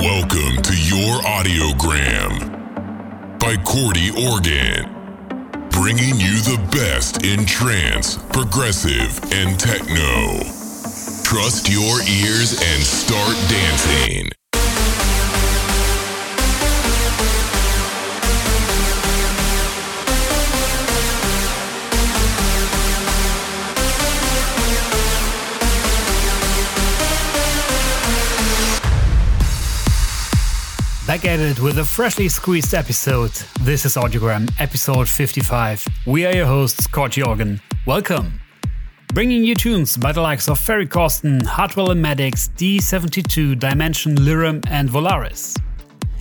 Welcome to your audiogram by Corti Organ, bringing you the best in trance, progressive, and techno. Trust your ears and start dancing. Back at it with a freshly squeezed episode. This is Audiogram, episode 55. We are your hosts, Corti Organ. Welcome. Bringing you tunes by the likes of Ferry Corsten, Hardwell and Maddix, D72, Dimension, Lyrum, and Volaris.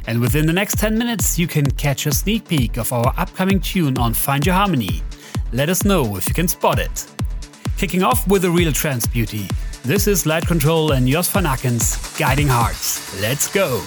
And within the next 10 minutes, you can catch a sneak peek of our upcoming tune on Find Your Harmony. Let us know if you can spot it. Kicking off with a real trance beauty. This is LightControl and Jos van Guiding Hearts. Let's go!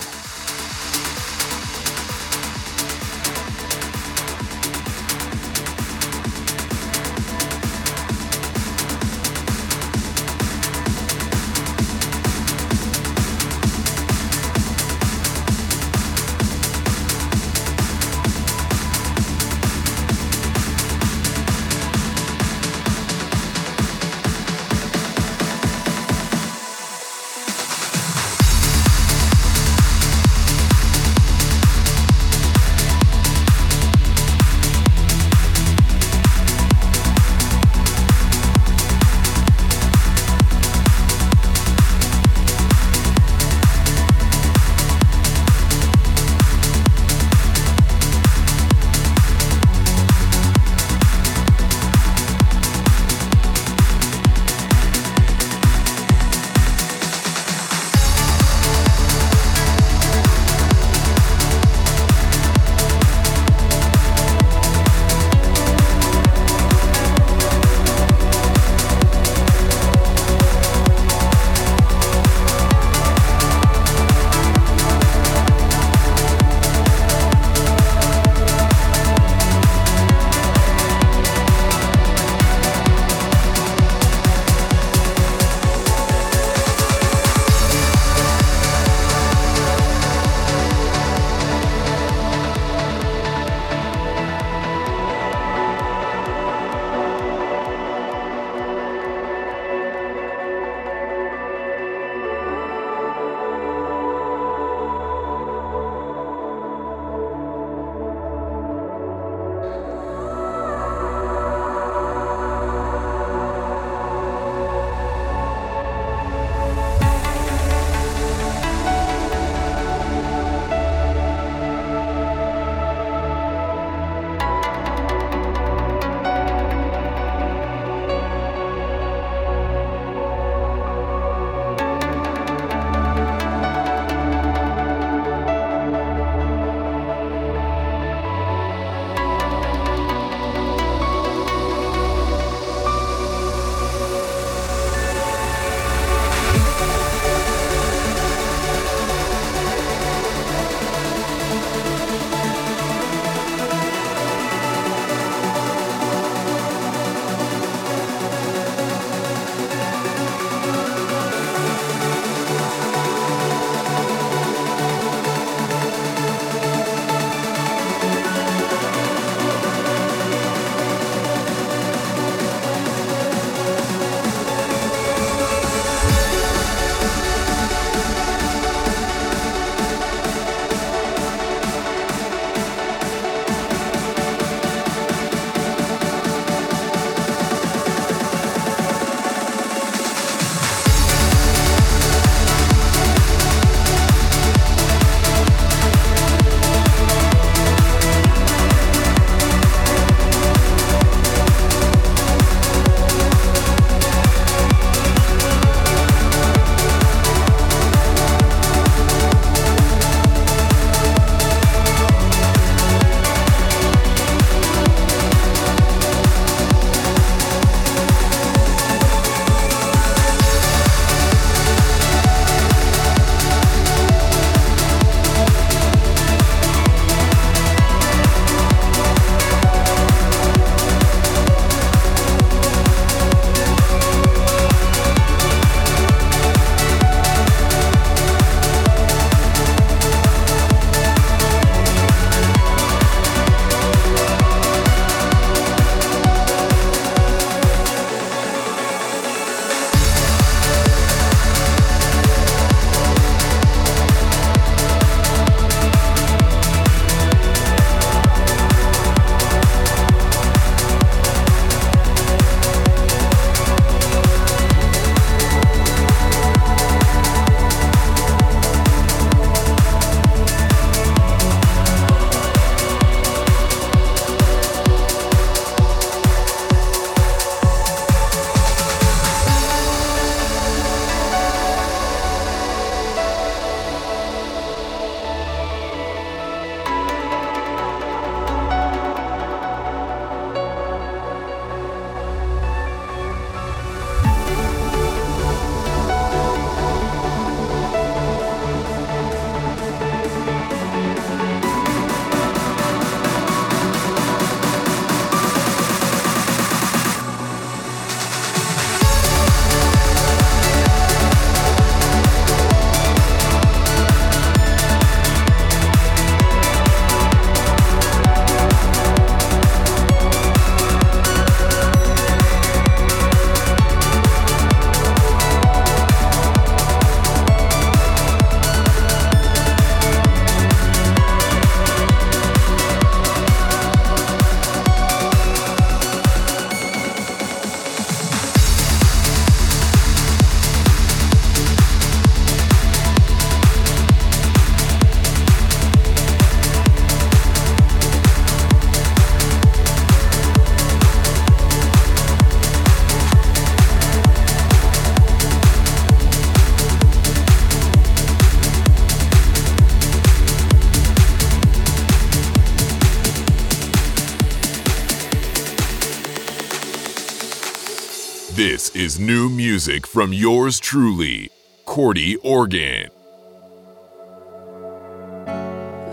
is new music from yours truly, Corti Organ.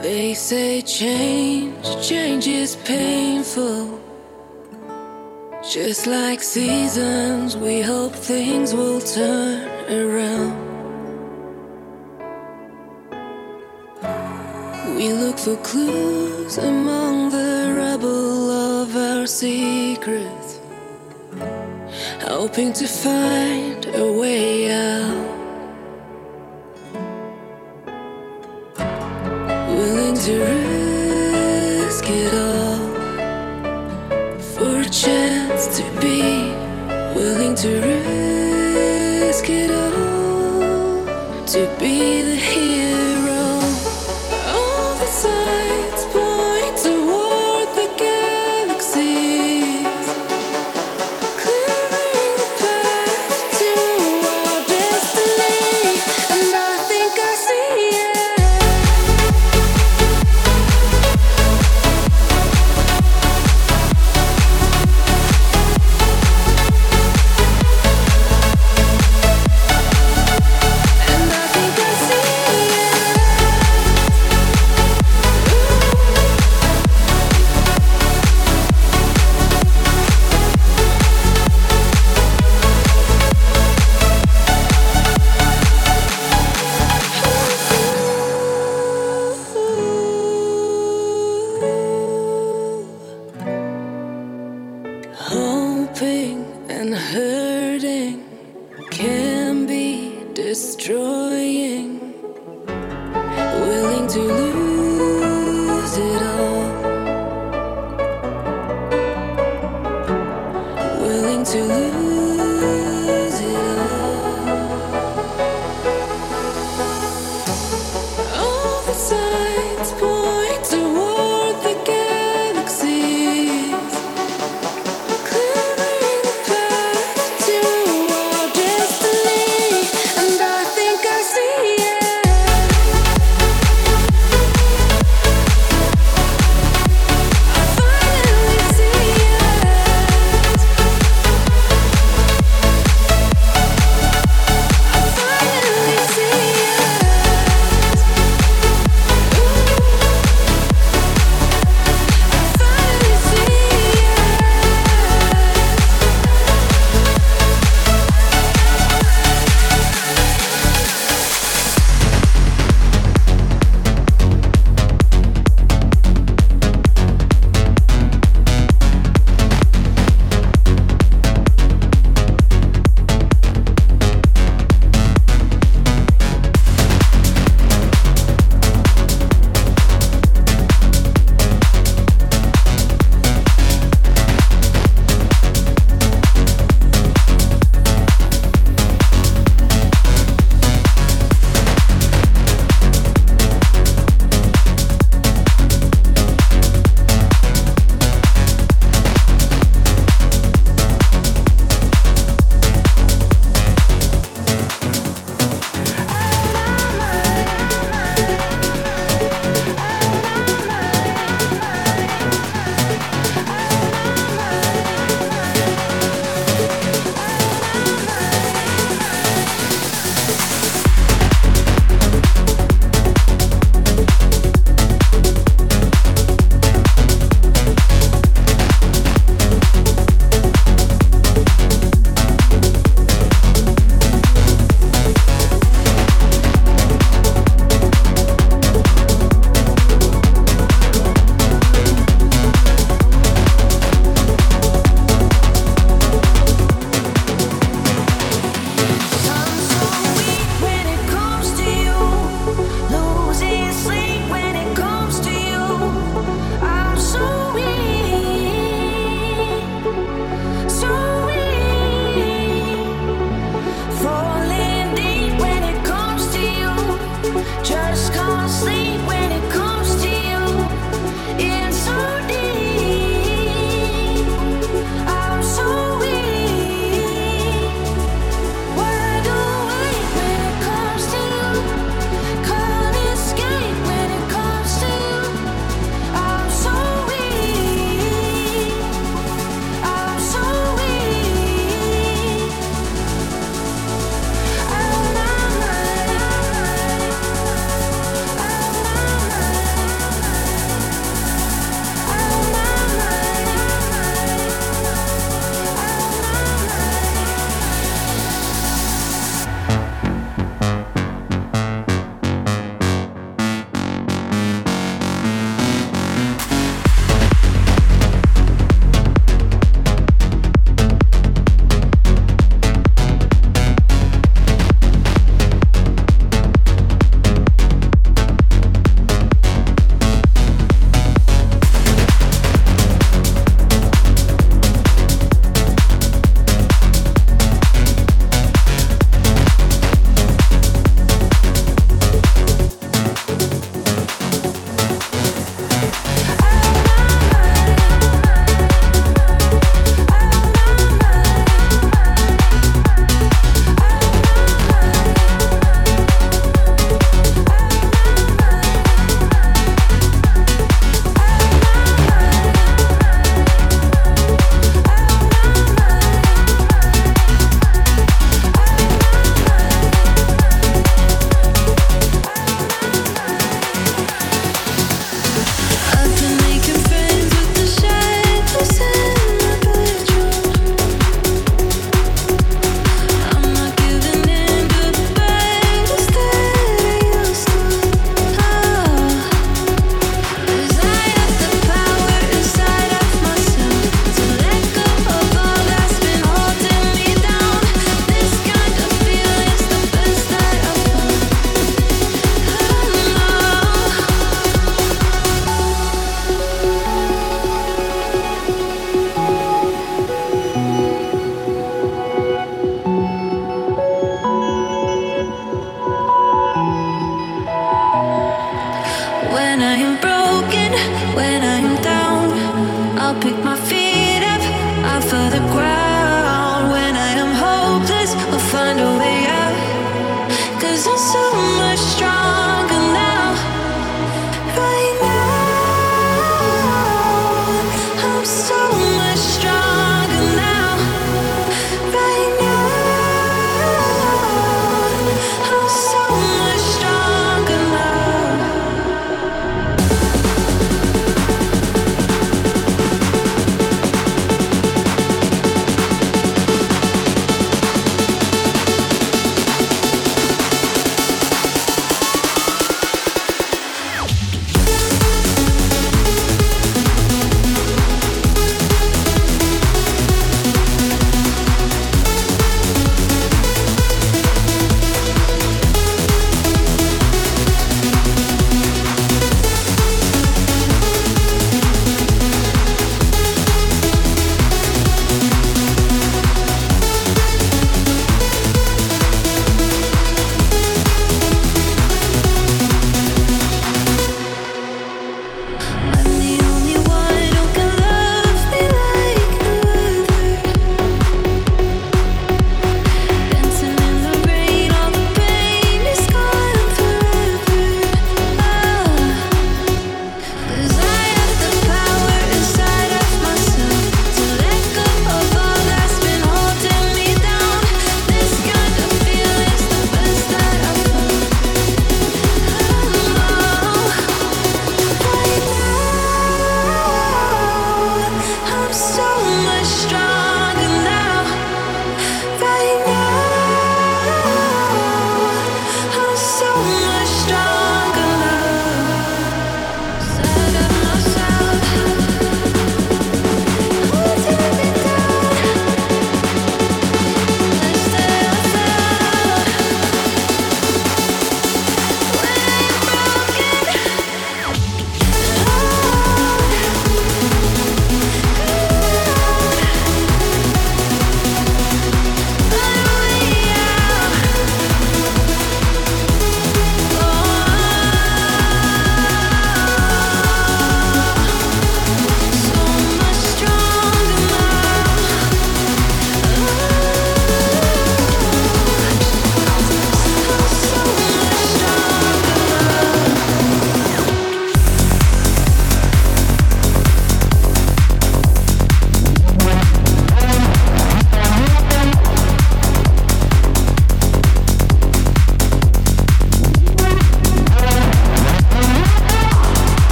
They say change, change is painful. Just like seasons, we hope things will turn around. We look for clues among the rubble of our secrets hoping to find a way out.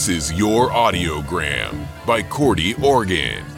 This is Your Audiogram by Corti Organ.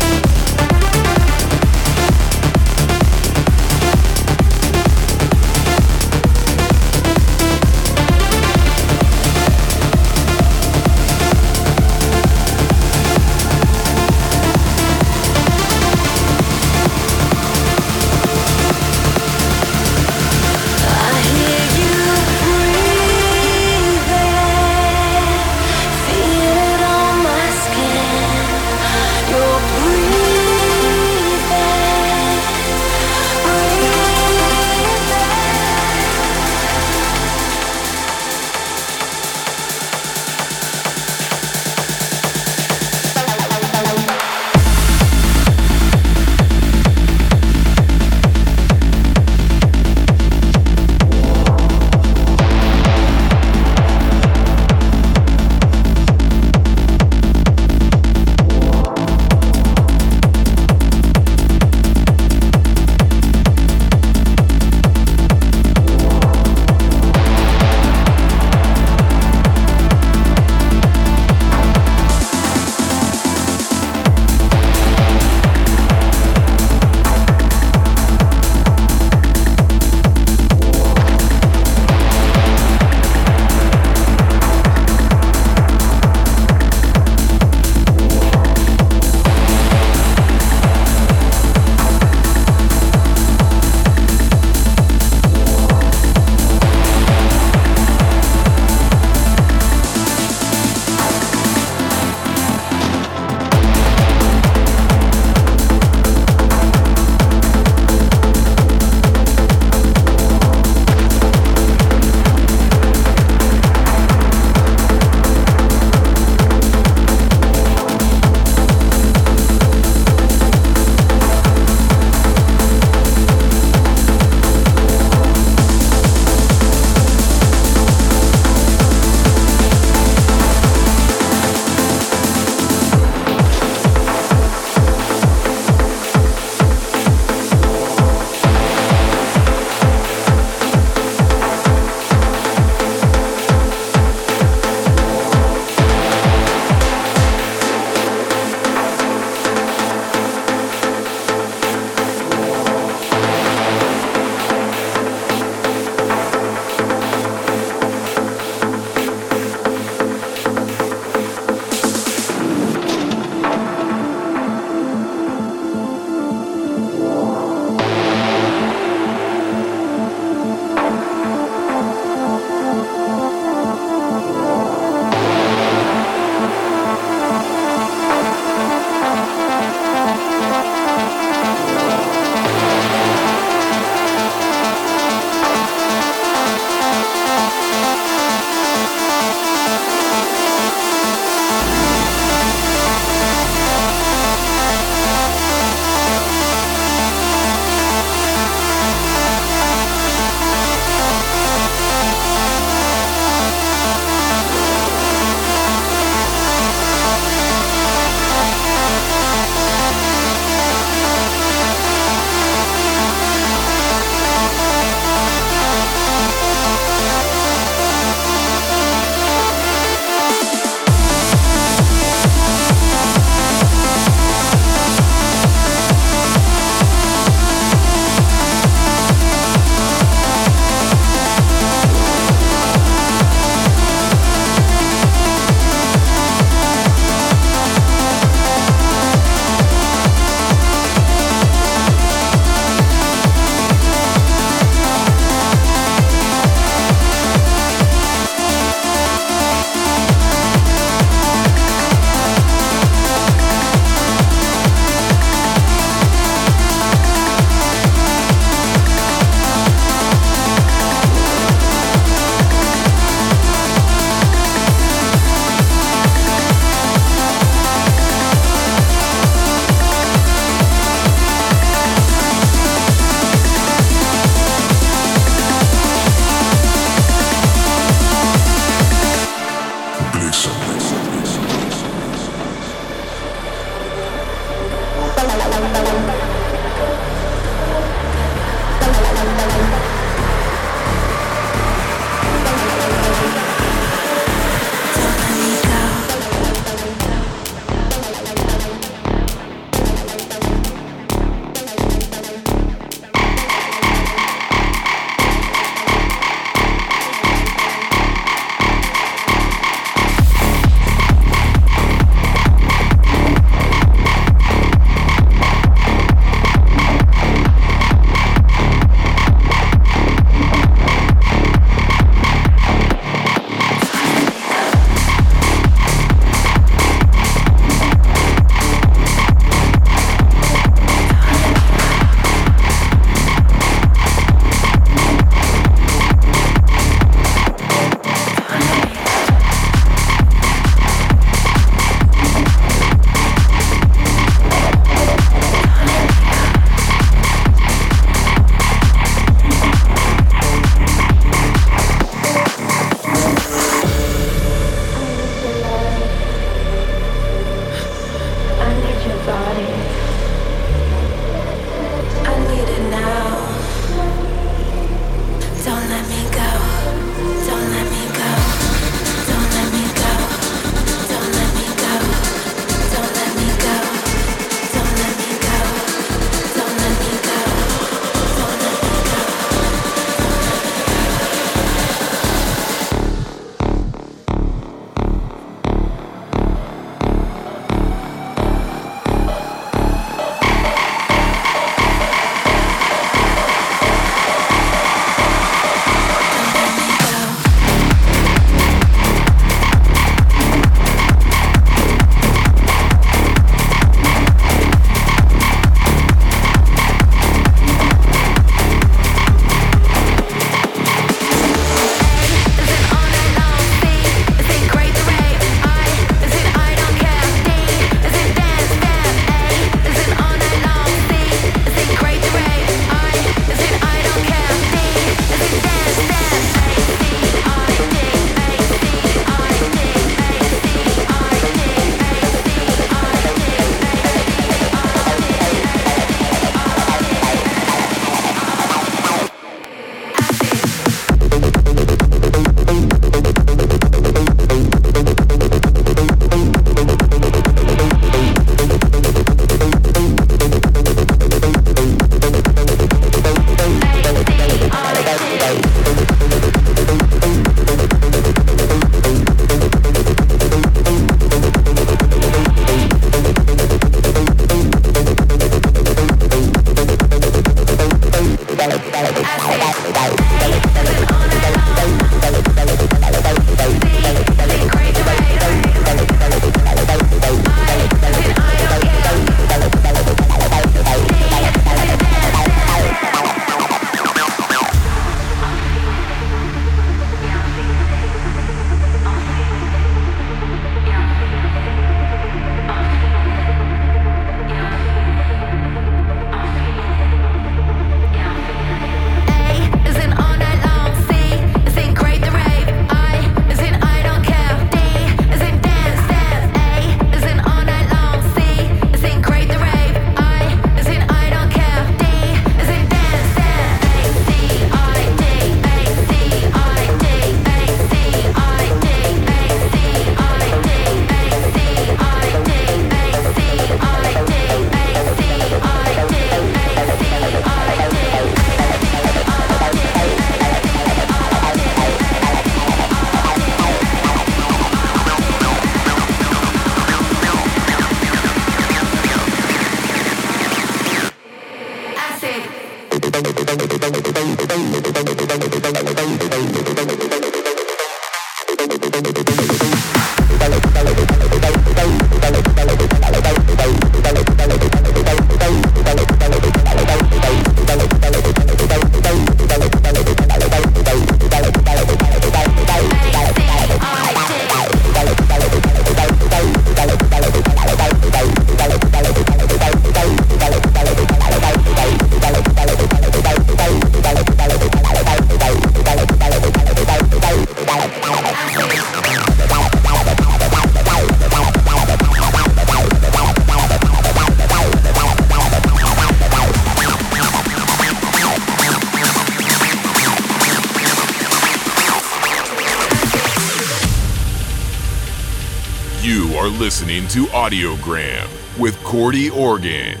Listening to Audiogram with Corti Organ.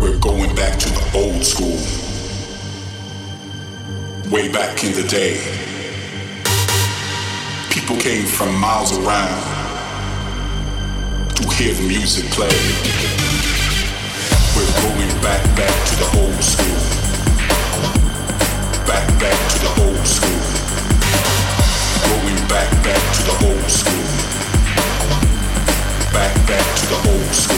We're going back to the old school. Way back in the day. People came from miles around to hear the music play. We're going back, back to the old school. Back, back to the old school. Going back, back to the old school. Back, back to the old school.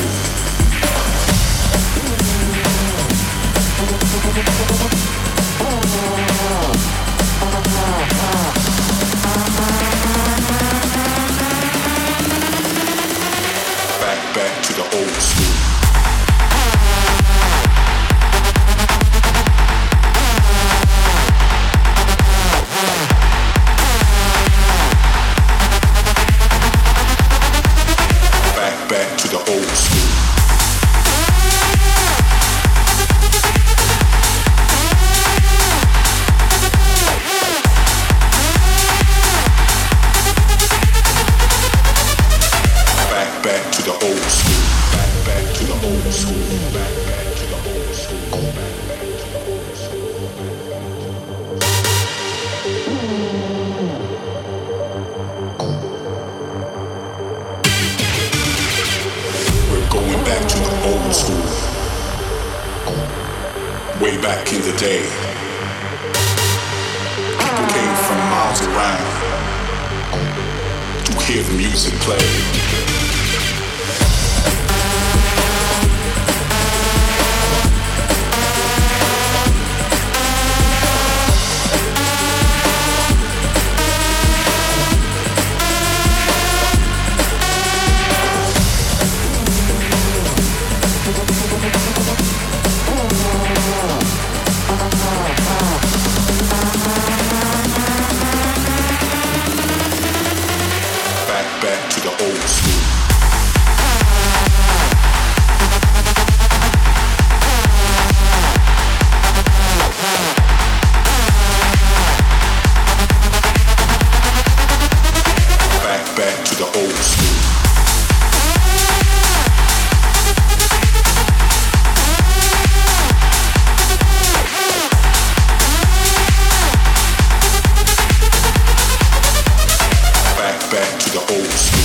Back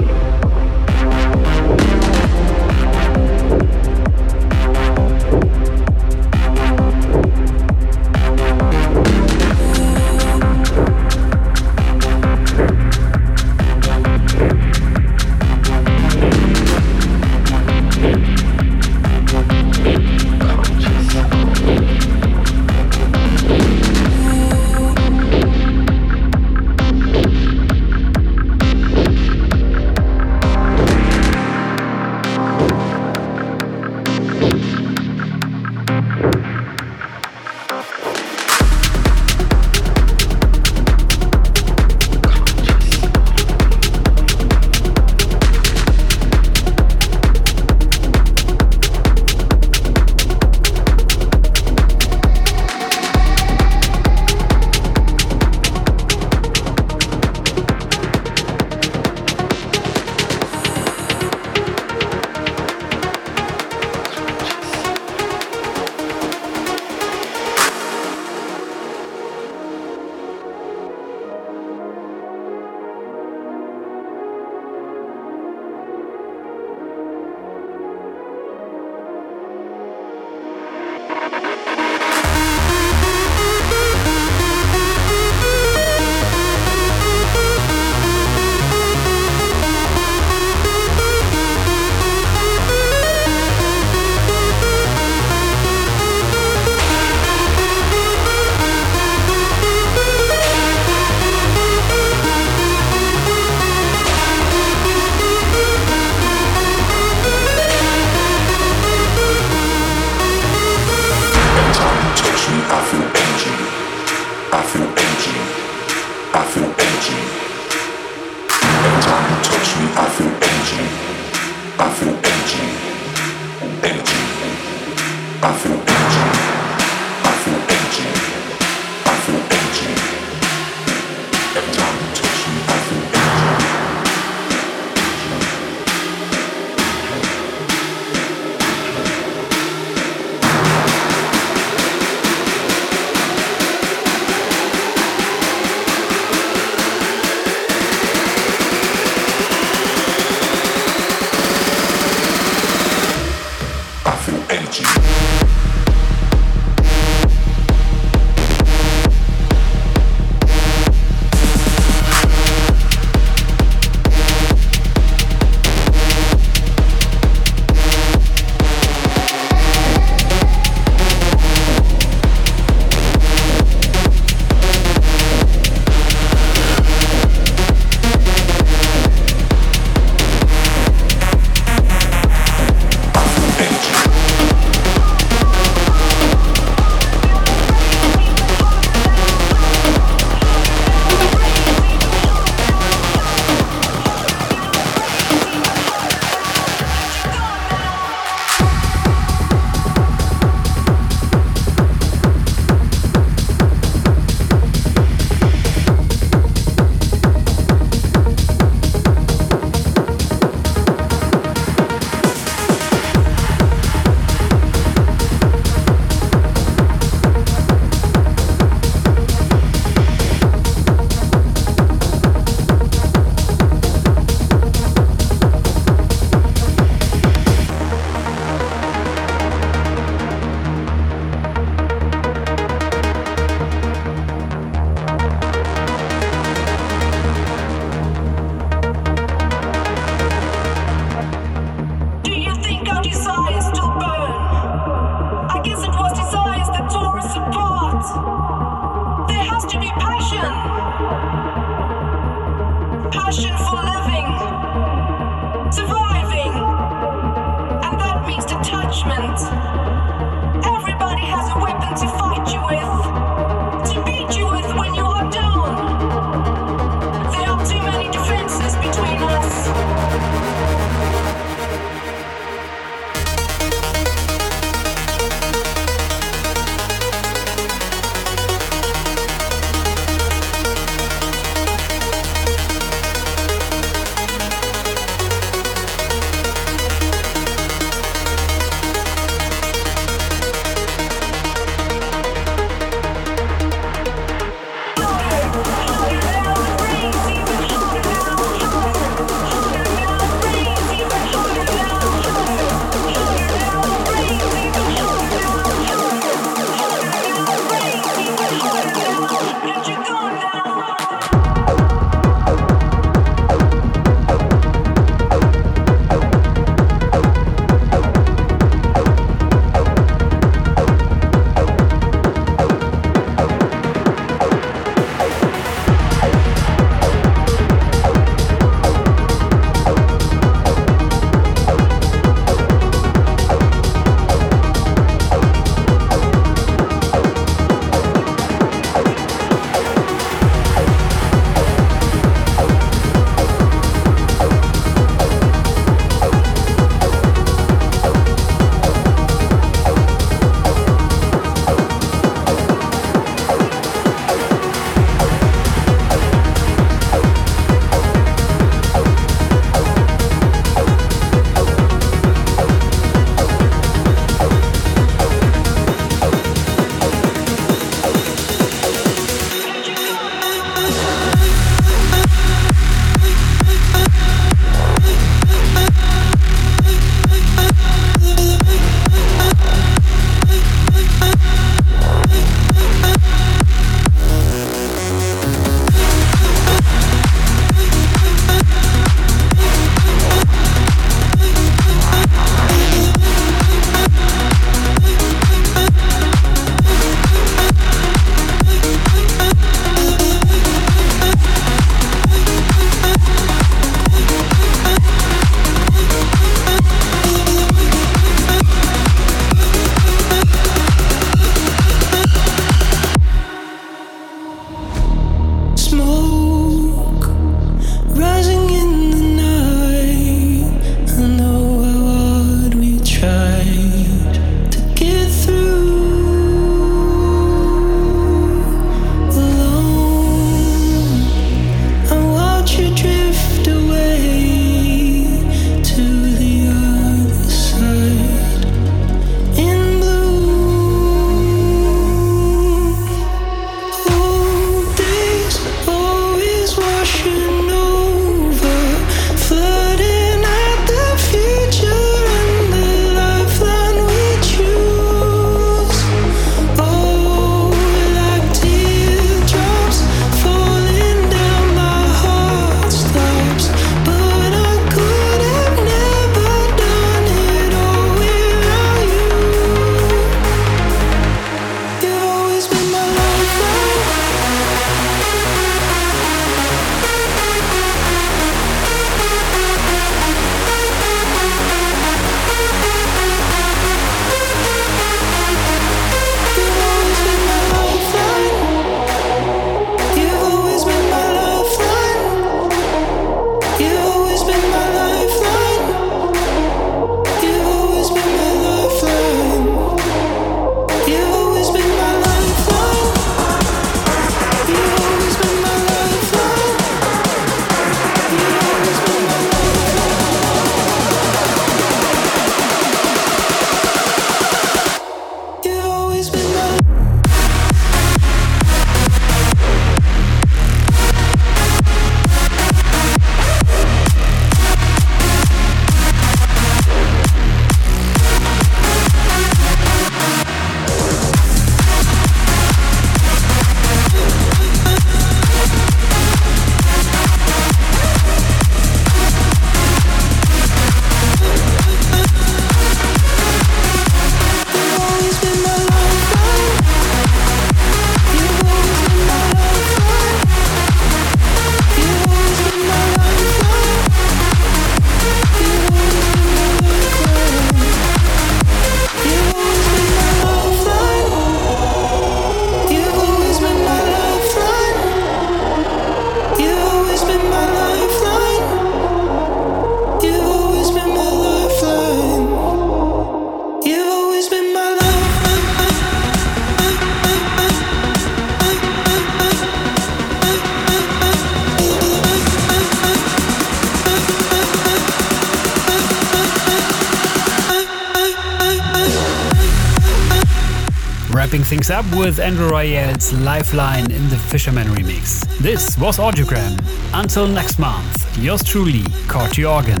Up with Andrew Rayel's Lifeline in the Fisherman remix. This was Audiogram. Until next month, yours truly, Corti Organ.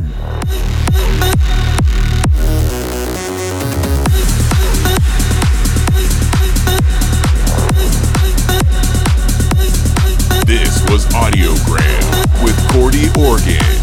This was Audiogram with Corti Organ.